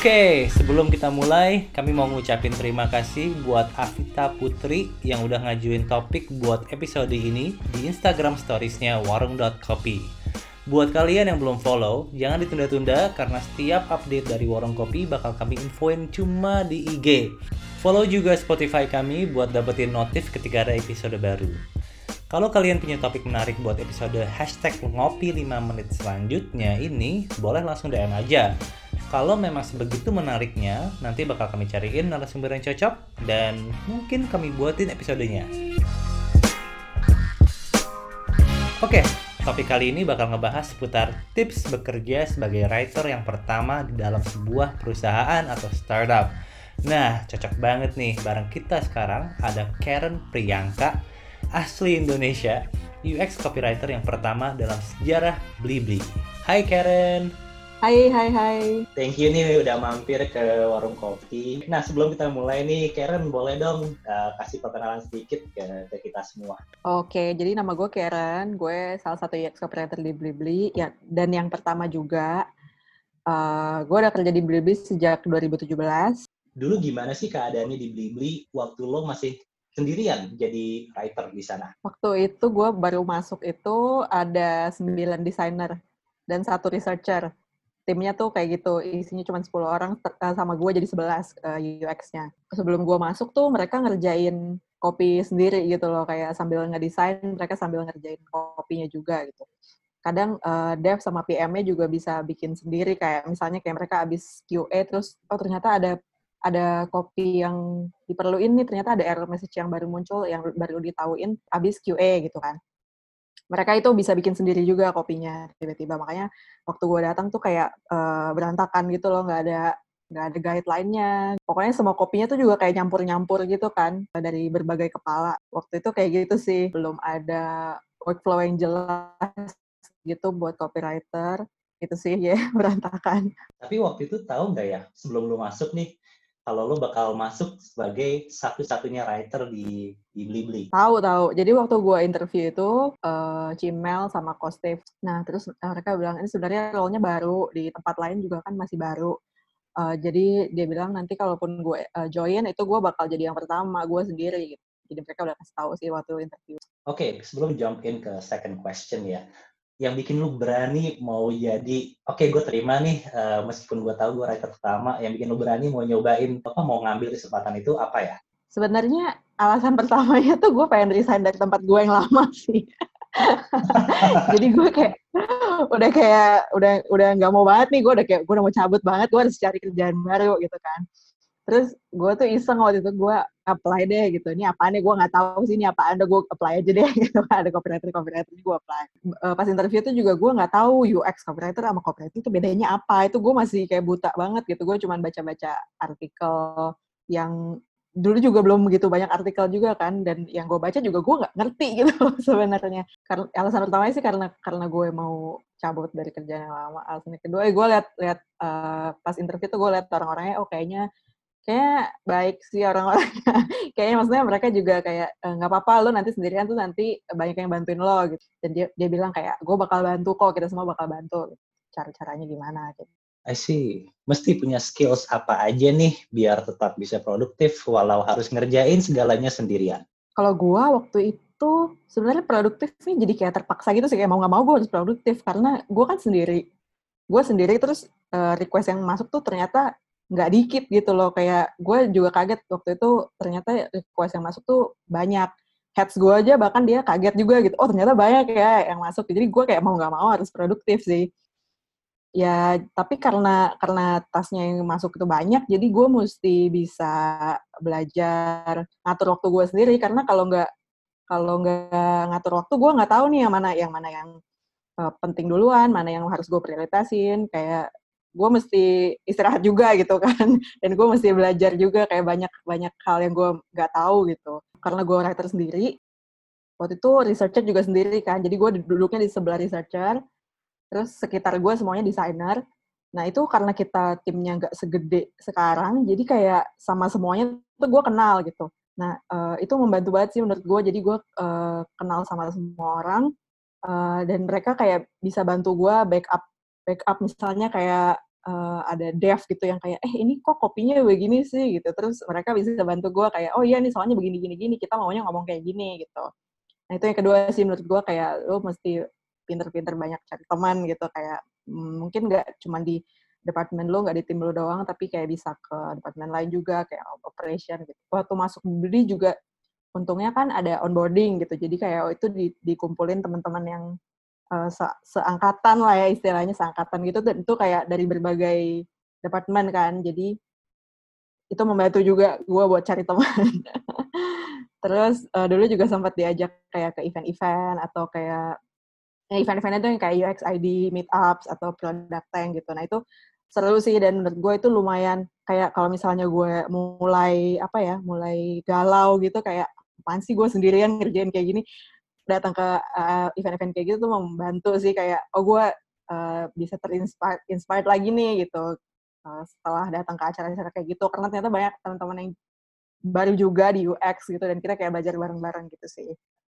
Oke, sebelum kita mulai, kami mau ngucapin terima kasih buat Avita Putri yang udah ngajuin topik buat episode ini di Instagram storiesnya warung.kopi. Buat kalian yang belum follow, jangan ditunda-tunda karena setiap update dari Warung Kopi bakal kami infoin cuma di IG. Follow juga Spotify kami buat dapetin notif ketika ada episode baru. Kalau kalian punya topik menarik buat episode hashtag ngopi 5 menit selanjutnya ini, boleh langsung DM aja. Kalau memang sebegitu menariknya, nanti bakal kami cariin narasumber yang cocok dan mungkin kami buatin episodenya. Oke, topik kali ini bakal ngebahas seputar tips bekerja sebagai writer yang pertama di dalam sebuah perusahaan atau startup. Nah, cocok banget nih bareng kita sekarang ada Karen Priyanka, asli Indonesia, UX copywriter yang pertama dalam sejarah Blibli. Hai Karen! Hai, hai, hai. Thank you nih udah mampir ke warung kopi. Nah, sebelum kita mulai nih, Karen boleh dong uh, kasih perkenalan sedikit ke, ke kita semua. Oke, jadi nama gue Karen. Gue salah satu UX operator di Blibli. Ya, dan yang pertama juga, uh, gue udah kerja di Blibli sejak 2017. Dulu gimana sih keadaannya di Blibli waktu lo masih sendirian jadi writer di sana? Waktu itu gue baru masuk itu ada 9 desainer dan satu researcher. Timnya tuh kayak gitu isinya cuma 10 orang eh, sama gue jadi 11 uh, UX-nya sebelum gue masuk tuh mereka ngerjain kopi sendiri gitu loh kayak sambil ngedesain mereka sambil ngerjain kopinya juga gitu. Kadang uh, dev sama PM-nya juga bisa bikin sendiri kayak misalnya kayak mereka habis QA terus oh ternyata ada ada kopi yang diperluin nih ternyata ada error message yang baru muncul yang baru ditauin habis QA gitu kan. Mereka itu bisa bikin sendiri juga kopinya tiba-tiba. Makanya waktu gue datang tuh kayak uh, berantakan gitu loh nggak ada nggak ada guideline-nya. Pokoknya semua kopinya tuh juga kayak nyampur-nyampur gitu kan dari berbagai kepala. Waktu itu kayak gitu sih belum ada workflow yang jelas gitu buat copywriter. Itu sih ya berantakan. Tapi waktu itu tahu nggak ya sebelum lu masuk nih kalau lo bakal masuk sebagai satu-satunya writer di di Blibli. Tahu tahu. Jadi waktu gue interview itu uh, Cimel sama Kostef. Nah terus uh, mereka bilang ini sebenarnya role-nya baru di tempat lain juga kan masih baru. Uh, jadi dia bilang nanti kalaupun gue uh, join itu gue bakal jadi yang pertama gue sendiri. Gitu. Jadi mereka udah kasih tahu sih waktu interview. Oke, okay, sebelum jump in ke second question ya, yang bikin lu berani mau jadi oke okay, gue terima nih uh, meskipun gue tahu gue writer pertama yang bikin lu berani mau nyobain apa mau ngambil kesempatan itu apa ya? Sebenarnya alasan pertamanya tuh gue pengen resign dari tempat gue yang lama sih. Jadi gue kayak udah kayak udah udah nggak mau banget nih gue udah kayak gue udah mau cabut banget gue harus cari kerjaan baru gitu kan terus gue tuh iseng waktu itu gue apply deh gitu. Ini apa nih gue nggak tahu sih ini apa ada gue apply aja deh gitu. Ada copywriter copywriter gue apply. Uh, pas interview tuh juga gue nggak tahu UX copywriter sama copywriter itu bedanya apa. Itu gue masih kayak buta banget gitu. Gue cuma baca-baca artikel yang dulu juga belum begitu banyak artikel juga kan. Dan yang gue baca juga gue nggak ngerti gitu sebenarnya. Karena alasan pertamanya sih karena karena gue mau cabut dari kerjaan yang lama. Alasan kedua gue lihat lihat uh, pas interview tuh gue lihat orang-orangnya oh kayaknya kayaknya baik sih orang-orangnya. kayaknya maksudnya mereka juga kayak eh, nggak apa-apa lo nanti sendirian tuh nanti banyak yang bantuin lo gitu. Dan dia dia bilang kayak gue bakal bantu kok kita semua bakal bantu. Gitu. Cara-caranya gimana gitu. I see. Mesti punya skills apa aja nih biar tetap bisa produktif walau harus ngerjain segalanya sendirian. Kalau gue waktu itu sebenarnya produktif nih jadi kayak terpaksa gitu sih kayak mau nggak mau gue harus produktif karena gue kan sendiri. Gue sendiri terus uh, request yang masuk tuh ternyata nggak dikit gitu loh kayak gue juga kaget waktu itu ternyata request yang masuk tuh banyak. Heads gue aja bahkan dia kaget juga gitu oh ternyata banyak ya yang masuk. Jadi gue kayak mau nggak mau harus produktif sih. Ya tapi karena karena tasnya yang masuk itu banyak jadi gue mesti bisa belajar ngatur waktu gue sendiri. Karena kalau nggak kalau nggak ngatur waktu gue nggak tahu nih yang mana yang mana yang uh, penting duluan mana yang harus gue prioritasin. Kayak gue mesti istirahat juga gitu kan. Dan gue mesti belajar juga kayak banyak banyak hal yang gue nggak tahu gitu. Karena gue writer sendiri waktu itu researcher juga sendiri kan. Jadi gue duduknya di sebelah researcher terus sekitar gue semuanya desainer. Nah itu karena kita timnya nggak segede sekarang jadi kayak sama semuanya tuh gue kenal gitu. Nah, uh, itu membantu banget sih menurut gue. Jadi gue uh, kenal sama semua orang uh, dan mereka kayak bisa bantu gue backup backup misalnya kayak uh, ada dev gitu yang kayak eh ini kok kopinya begini sih gitu. Terus mereka bisa bantu gue kayak oh iya nih soalnya begini gini gini kita maunya ngomong kayak gini gitu. Nah itu yang kedua sih menurut gue kayak lo mesti pinter-pinter banyak cari teman gitu kayak mm, mungkin nggak cuma di departemen lo nggak di tim lo doang tapi kayak bisa ke departemen lain juga kayak operation gitu waktu masuk beli juga untungnya kan ada onboarding gitu jadi kayak oh, itu di, dikumpulin teman-teman yang uh, se seangkatan lah ya istilahnya seangkatan gitu itu kayak dari berbagai departemen kan. Jadi itu membantu juga gue buat cari teman. Terus uh, dulu juga sempat diajak kayak ke event-event atau kayak event-event itu yang kayak UX ID, meetups atau product tank gitu. Nah itu seru sih dan menurut gue itu lumayan kayak kalau misalnya gue mulai apa ya mulai galau gitu kayak apaan sih gue sendirian ngerjain kayak gini datang ke uh, event-event kayak gitu tuh membantu sih kayak oh gue uh, bisa terinspired inspired lagi nih gitu uh, setelah datang ke acara-acara kayak gitu karena ternyata banyak teman-teman yang baru juga di UX gitu dan kita kayak belajar bareng-bareng gitu sih.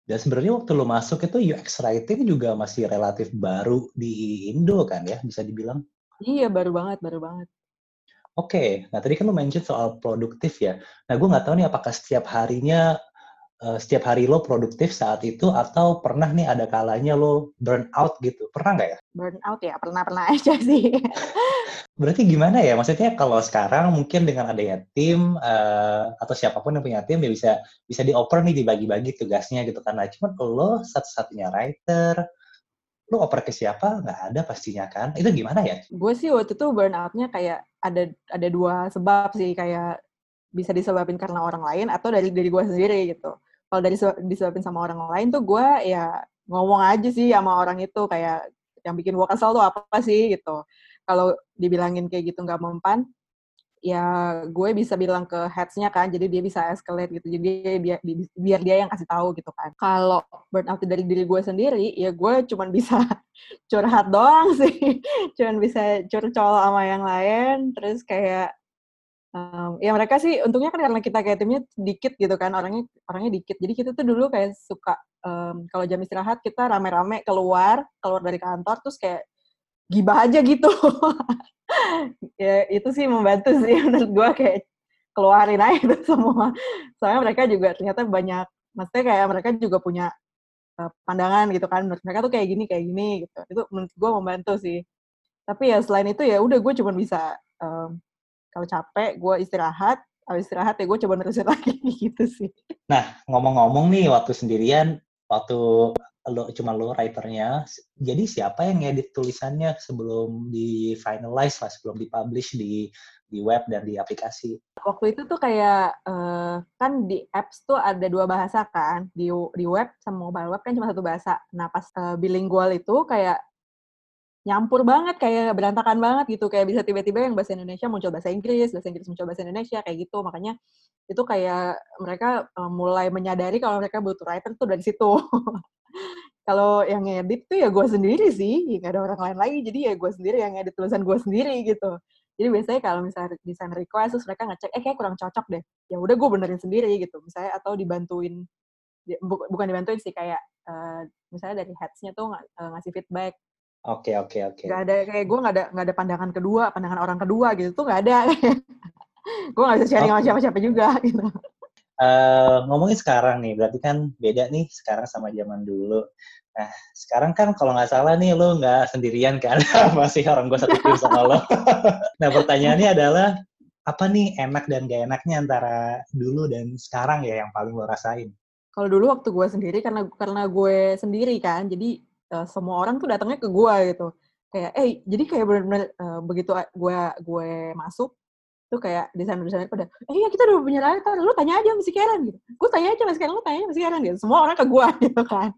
Dan sebenarnya waktu lo masuk itu UX writing juga masih relatif baru di Indo kan ya bisa dibilang? Iya, baru banget baru banget. Oke, nah tadi kan lo mention soal produktif ya. Nah gue nggak tahu nih apakah setiap harinya, uh, setiap hari lo produktif saat itu atau pernah nih ada kalanya lo burn out gitu, pernah nggak ya? Burn out ya, pernah-pernah aja sih. Berarti gimana ya? Maksudnya kalau sekarang mungkin dengan adanya tim uh, atau siapa pun yang punya tim ya bisa bisa dioper nih dibagi-bagi tugasnya gitu kan. Nah, cuman lo satu-satunya writer, lu oper ke siapa nggak ada pastinya kan itu gimana ya gue sih waktu itu burnoutnya kayak ada ada dua sebab sih kayak bisa disebabin karena orang lain atau dari diri gue sendiri gitu kalau dari disebabin sama orang lain tuh gue ya ngomong aja sih sama orang itu kayak yang bikin gue kesel tuh apa sih gitu kalau dibilangin kayak gitu nggak mempan ya gue bisa bilang ke heads-nya kan, jadi dia bisa escalate gitu. Jadi biar, biar dia yang kasih tahu gitu kan. Kalau burnout dari diri gue sendiri, ya gue cuman bisa curhat doang sih. cuman bisa curcol sama yang lain, terus kayak um, ya mereka sih untungnya kan karena kita kayak timnya dikit gitu kan orangnya orangnya dikit. Jadi kita tuh dulu kayak suka um, kalau jam istirahat kita rame-rame keluar keluar dari kantor terus kayak gibah aja gitu. Ya itu sih membantu sih menurut gue kayak keluarin aja itu semua. Soalnya mereka juga ternyata banyak maksudnya kayak mereka juga punya uh, pandangan gitu kan menurut mereka tuh kayak gini kayak gini gitu. Itu menurut gue membantu sih. Tapi ya selain itu ya udah gue cuma bisa um, kalau capek gue istirahat habis istirahat ya gue coba nerusin lagi gitu sih. Nah ngomong-ngomong nih waktu sendirian waktu lo cuma lo writernya jadi siapa yang ngedit tulisannya sebelum di finalize lah sebelum dipublish di di web dan di aplikasi? Waktu itu tuh kayak uh, kan di apps tuh ada dua bahasa kan di di web sama mobile web kan cuma satu bahasa. Nah pas uh, bilingual itu kayak nyampur banget kayak berantakan banget gitu. Kayak bisa tiba-tiba yang bahasa Indonesia muncul bahasa Inggris bahasa Inggris muncul bahasa Indonesia kayak gitu. Makanya itu kayak mereka uh, mulai menyadari kalau mereka butuh writer tuh dari situ. Kalau yang ngedit tuh ya gue sendiri sih ya ada orang lain lagi. Jadi ya gue sendiri yang ngedit tulisan gue sendiri gitu. Jadi biasanya kalau misalnya desain request terus mereka ngecek eh kayak kurang cocok deh. Ya udah gue benerin sendiri gitu. Misalnya atau dibantuin bukan dibantuin sih kayak uh, misalnya dari headsnya tuh uh, ngasih feedback Oke okay, oke okay, oke. Okay. Gak ada kayak gue gak ada gak ada pandangan kedua, pandangan orang kedua gitu tuh gak ada. gue gak bisa sharing okay. sama siapa-siapa juga gitu. Uh, ngomongin sekarang nih, berarti kan beda nih sekarang sama zaman dulu. Nah, sekarang kan kalau nggak salah nih lo nggak sendirian kan, masih orang gue satu tim sama lo. nah, pertanyaannya adalah apa nih enak dan gak enaknya antara dulu dan sekarang ya yang paling lo rasain? Kalau dulu waktu gue sendiri karena karena gue sendiri kan, jadi uh, semua orang tuh datangnya ke gue gitu. Kayak, eh jadi kayak benar-benar uh, begitu gue gue masuk tuh kayak desainer-desainer pada, eh ya kita udah punya writer, lu tanya aja sama si Karen gitu. Gue tanya aja sama si Karen, lu tanya sama si gitu. Semua orang ke gue gitu kan.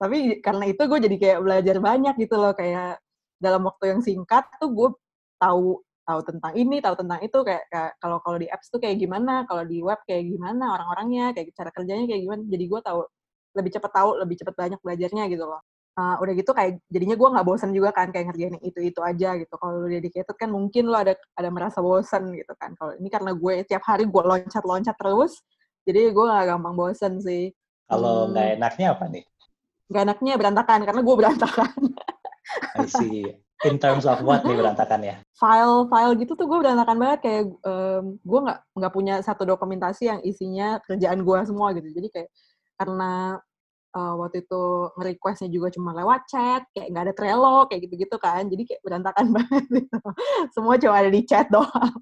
Tapi karena itu gue jadi kayak belajar banyak gitu loh, kayak dalam waktu yang singkat tuh gue tahu tahu tentang ini, tahu tentang itu kayak, kayak kalau kalau di apps tuh kayak gimana, kalau di web kayak gimana orang-orangnya, kayak cara kerjanya kayak gimana. Jadi gue tahu lebih cepat tahu, lebih cepat banyak belajarnya gitu loh uh, udah gitu kayak jadinya gue nggak bosan juga kan kayak ngerjain itu itu aja gitu kalau dedicated kan mungkin lo ada ada merasa bosan gitu kan kalau ini karena gue tiap hari gue loncat loncat terus Jadi gue gak gampang bosen sih. Kalau nggak hmm. enaknya apa nih? Gak enaknya berantakan, karena gue berantakan. I see. In terms of what nih berantakan ya? File-file gitu tuh gue berantakan banget. Kayak um, gue nggak nggak punya satu dokumentasi yang isinya kerjaan gue semua gitu. Jadi kayak karena uh, waktu itu nge-requestnya juga cuma lewat chat, kayak nggak ada Trello, kayak gitu-gitu kan. Jadi kayak berantakan banget gitu. Semua cuma ada di chat doang.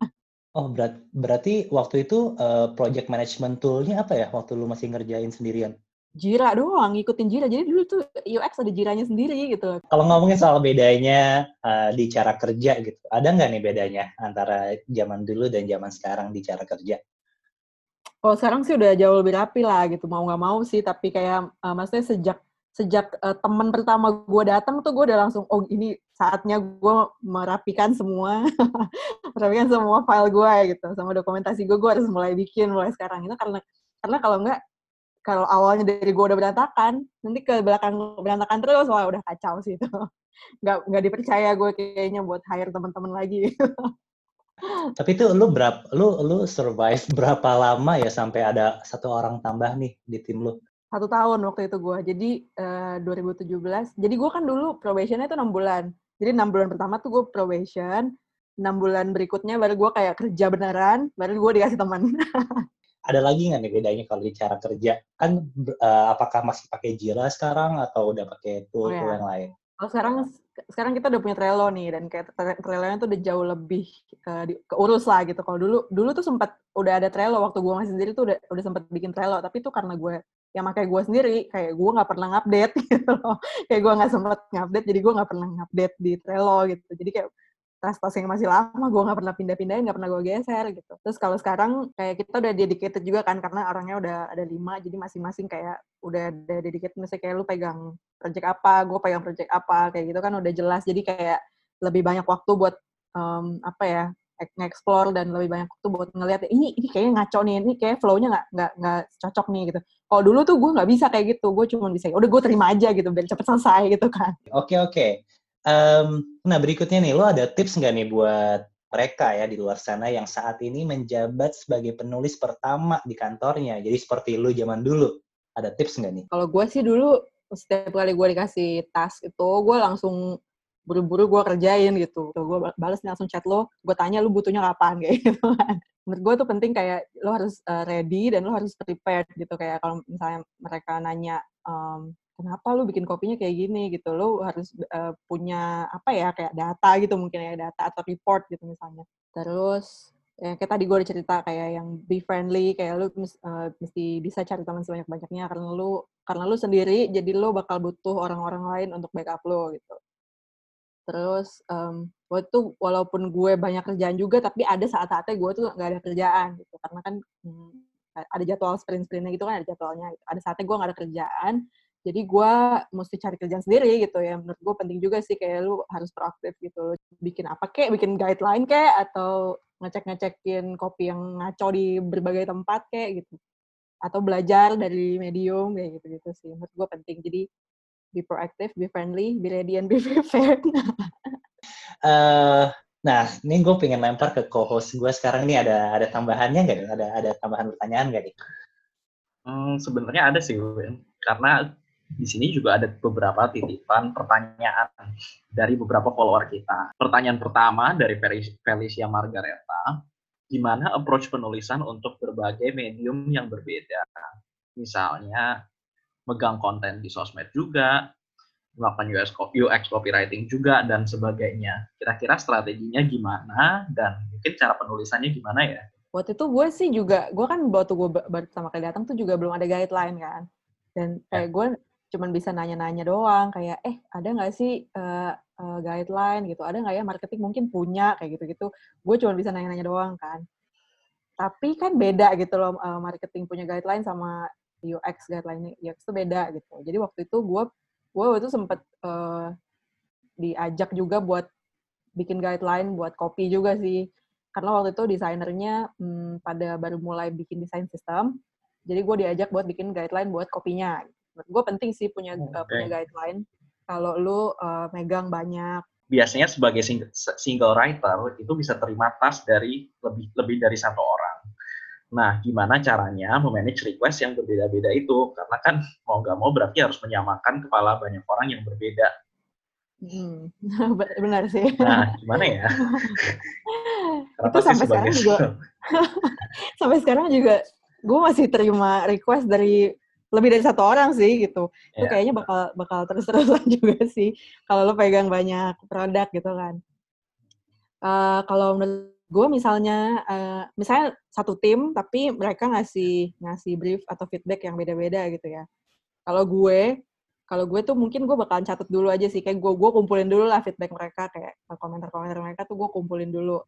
Oh, berat, berarti waktu itu uh, project management tool-nya apa ya waktu lu masih ngerjain sendirian? Jira doang, ngikutin Jira. Jadi dulu tuh UX ada Jiranya sendiri gitu. Kalau ngomongin soal bedanya uh, di cara kerja gitu, ada nggak nih bedanya antara zaman dulu dan zaman sekarang di cara kerja? Kalau sekarang sih udah jauh lebih rapi lah gitu, mau nggak mau sih. Tapi kayak uh, maksudnya sejak sejak uh, teman pertama gue datang tuh gue udah langsung oh ini saatnya gue merapikan semua merapikan semua file gue gitu sama dokumentasi gue gue harus mulai bikin mulai sekarang itu karena karena kalau enggak kalau awalnya dari gue udah berantakan nanti ke belakang berantakan terus wah udah kacau sih itu nggak nggak dipercaya gue kayaknya buat hire teman-teman lagi Tapi itu lu berapa lu lu survive berapa lama ya sampai ada satu orang tambah nih di tim lu? Satu tahun waktu itu gue. Jadi uh, eh, 2017. Jadi gue kan dulu probationnya itu enam bulan. Jadi enam bulan pertama tuh gue probation. Enam bulan berikutnya baru gue kayak kerja beneran. Baru gue dikasih teman. ada lagi nggak nih bedanya kalau di cara kerja? Kan uh, apakah masih pakai Jira sekarang atau udah pakai tool, oh, ya. yang lain? Kalau sekarang sekarang kita udah punya Trello nih dan kayak Trello-nya tuh udah jauh lebih uh, di, keurus lah gitu. Kalau dulu dulu tuh sempat udah ada Trello waktu gue masih sendiri tuh udah udah sempat bikin Trello, tapi itu karena gue yang pakai gue sendiri kayak gue nggak pernah ngupdate gitu loh. Kayak gue nggak sempet ngupdate jadi gue nggak pernah ngupdate di Trello gitu. Jadi kayak tas-tas yang masih lama gue nggak pernah pindah-pindahin nggak pernah gue geser gitu. Terus kalau sekarang kayak kita udah dedicated juga kan karena orangnya udah ada lima jadi masing-masing kayak udah ada dedicated. Misalnya kayak lu pegang project apa gue pegang project apa kayak gitu kan udah jelas. Jadi kayak lebih banyak waktu buat um, apa ya nge-explore dan lebih banyak waktu buat ngeliat ini ini kayaknya ngaco nih ini kayak flow-nya nggak nggak nggak cocok nih gitu. Kalau dulu tuh gue nggak bisa kayak gitu gue cuma bisa udah gue terima aja gitu biar cepet selesai gitu kan. Oke okay, oke. okay. Um, nah berikutnya nih lo ada tips nggak nih buat mereka ya di luar sana yang saat ini menjabat sebagai penulis pertama di kantornya jadi seperti lu zaman dulu ada tips nggak nih kalau gue sih dulu setiap kali gue dikasih tas itu gue langsung buru-buru gue kerjain gitu. Gue balas langsung chat lo, gue tanya lo butuhnya kapan kayak gitu kan. Menurut gue tuh penting kayak lo harus uh, ready dan lo harus prepared gitu. Kayak kalau misalnya mereka nanya, um, kenapa lo bikin kopinya kayak gini gitu. Lo harus uh, punya apa ya, kayak data gitu mungkin ya, data atau report gitu misalnya. Terus ya kayak tadi gue udah cerita kayak yang be friendly kayak lu uh, mesti bisa cari teman sebanyak banyaknya karena lu karena lu sendiri jadi lu bakal butuh orang-orang lain untuk backup lo gitu Terus um, waktu itu walaupun gue banyak kerjaan juga, tapi ada saat-saatnya gue tuh nggak ada kerjaan gitu. Karena kan hmm, ada jadwal sprint-sprintnya gitu kan, ada jadwalnya. Gitu. Ada saatnya gue nggak ada kerjaan, jadi gue mesti cari kerjaan sendiri gitu ya. Menurut gue penting juga sih kayak lu harus proaktif gitu. Bikin apa kek, bikin guideline kek, atau ngecek-ngecekin kopi yang ngaco di berbagai tempat kek gitu. Atau belajar dari medium kayak gitu-gitu sih. Menurut gue penting. Jadi be proactive, be friendly, be ready, and be prepared. uh, nah, ini gue pengen lempar ke co-host gue sekarang nih ada ada tambahannya nggak? Ada ada tambahan pertanyaan nggak nih? Hmm, sebenarnya ada sih, Win. Karena di sini juga ada beberapa titipan pertanyaan dari beberapa follower kita. Pertanyaan pertama dari Felicia Margareta, gimana approach penulisan untuk berbagai medium yang berbeda? Misalnya megang konten di sosmed juga, melakukan UX, UX copywriting juga, dan sebagainya. Kira-kira strateginya gimana, dan mungkin cara penulisannya gimana ya? Waktu itu gue sih juga, gue kan waktu gue baru pertama kali datang tuh juga belum ada guideline kan. Dan kayak ya. gue cuman bisa nanya-nanya doang, kayak, eh ada nggak sih uh, uh, guideline gitu, ada nggak ya marketing mungkin punya, kayak gitu-gitu. Gue cuma bisa nanya-nanya doang kan. Tapi kan beda gitu loh, uh, marketing punya guideline sama UX guideline UX itu beda gitu. Jadi waktu itu gue gue waktu itu sempat uh, diajak juga buat bikin guideline buat copy juga sih. Karena waktu itu desainernya hmm, pada baru mulai bikin desain sistem. Jadi gue diajak buat bikin guideline buat kopinya. Gue penting sih punya okay. uh, punya guideline. Kalau lu uh, megang banyak biasanya sebagai single, single writer itu bisa terima tas dari lebih lebih dari satu orang Nah, gimana caranya memanage request yang berbeda-beda itu? Karena kan mau nggak mau berarti harus menyamakan kepala banyak orang yang berbeda. Hmm, benar sih. Nah, gimana ya? itu sampai sekarang juga, sampai sekarang juga gue masih terima request dari lebih dari satu orang sih gitu. Yeah. Itu ya. kayaknya bakal bakal terus-terusan juga sih kalau lo pegang banyak produk gitu kan. Uh, kalau menurut gue misalnya uh, misalnya satu tim tapi mereka ngasih ngasih brief atau feedback yang beda-beda gitu ya kalau gue kalau gue tuh mungkin gue bakalan catat dulu aja sih kayak gue gue kumpulin dulu lah feedback mereka kayak komentar-komentar mereka tuh gue kumpulin dulu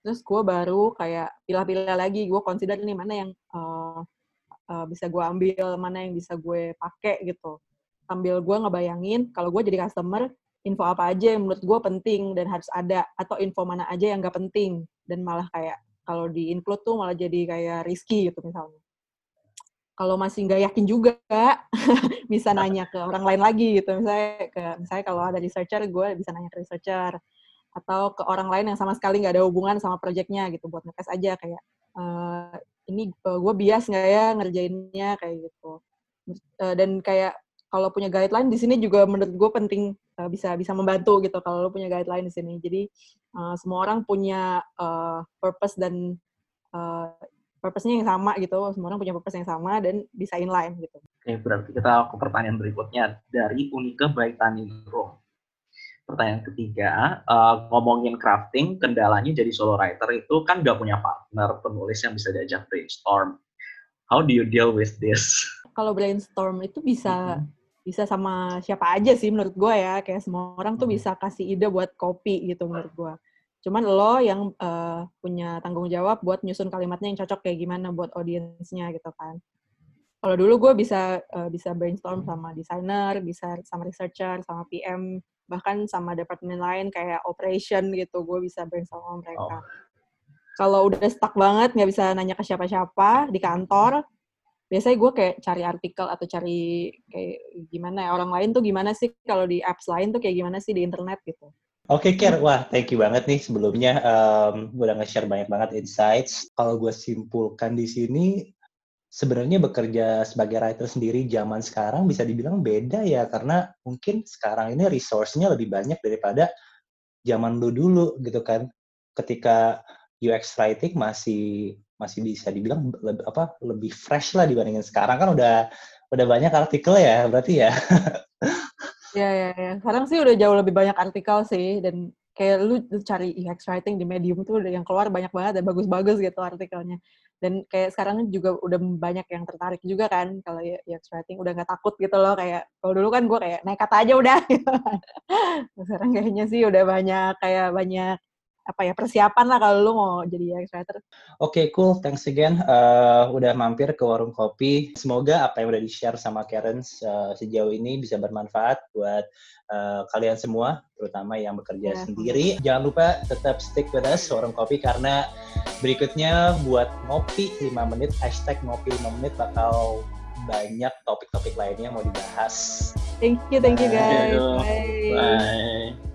terus gue baru kayak pilih-pilih lagi gue consider nih mana yang uh, uh, bisa gue ambil mana yang bisa gue pakai gitu. Sambil gue ngebayangin kalau gue jadi customer info apa aja yang menurut gue penting dan harus ada atau info mana aja yang gak penting. Dan malah kayak kalau di include tuh malah jadi kayak risky gitu misalnya. Kalau masih nggak yakin juga bisa nanya ke orang lain lagi gitu. Misalnya ke misalnya kalau ada researcher gue bisa nanya ke researcher. Atau ke orang lain yang sama sekali nggak ada hubungan sama proyeknya gitu buat ngetes aja kayak e, ini uh, gue bias nggak ya ngerjainnya kayak gitu uh, dan kayak kalau punya guideline di sini juga menurut gue penting uh, bisa bisa membantu gitu kalau lo punya guideline di sini. Jadi uh, semua orang punya uh, purpose dan uh, purpose-nya yang sama gitu. Semua orang punya purpose yang sama dan bisa inline gitu. Oke, berarti kita ke pertanyaan berikutnya dari Unike by Tanindro. Pertanyaan ketiga, uh, ngomongin crafting, kendalanya jadi solo writer itu kan nggak punya partner penulis yang bisa diajak brainstorm. How do you deal with this? Kalau brainstorm itu bisa mm -hmm bisa sama siapa aja sih menurut gue ya. Kayak semua orang tuh bisa kasih ide buat kopi gitu menurut gue cuman lo yang uh, punya tanggung jawab buat nyusun kalimatnya yang cocok kayak gimana buat audiensnya gitu kan. Kalau dulu gue bisa uh, bisa brainstorm sama desainer bisa sama researcher sama PM bahkan sama departemen lain kayak operation gitu gue bisa brainstorm sama mereka oh. kalau udah stuck banget nggak bisa nanya ke siapa-siapa di kantor biasanya gue kayak cari artikel atau cari kayak gimana ya orang lain tuh gimana sih kalau di apps lain tuh kayak gimana sih di internet gitu. Oke, okay, Ker. Wah, thank you banget nih sebelumnya. Um, gue udah nge-share banyak banget insights. Kalau gue simpulkan di sini, sebenarnya bekerja sebagai writer sendiri zaman sekarang bisa dibilang beda ya, karena mungkin sekarang ini resource-nya lebih banyak daripada zaman lu dulu gitu kan. Ketika UX writing masih masih bisa dibilang lebih apa lebih fresh lah dibandingin sekarang kan udah udah banyak artikel ya berarti ya. ya ya ya. Sekarang sih udah jauh lebih banyak artikel sih dan kayak lu, lu cari UX writing di Medium tuh udah yang keluar banyak banget dan bagus-bagus gitu artikelnya. Dan kayak sekarang juga udah banyak yang tertarik juga kan kalau UX writing udah nggak takut gitu loh kayak kalau dulu kan gue kayak nekat aja udah. sekarang kayaknya sih udah banyak kayak banyak apa ya persiapan lah kalau lu mau jadi UX writer. Oke okay, cool, thanks again uh, udah mampir ke warung kopi. Semoga apa yang udah di share sama Karen uh, sejauh ini bisa bermanfaat buat uh, kalian semua, terutama yang bekerja yeah. sendiri. Jangan lupa tetap stick with us warung kopi karena berikutnya buat ngopi 5 menit hashtag ngopi 5 menit bakal banyak topik-topik lainnya yang mau dibahas. Thank you, thank you guys. Bye. Bye.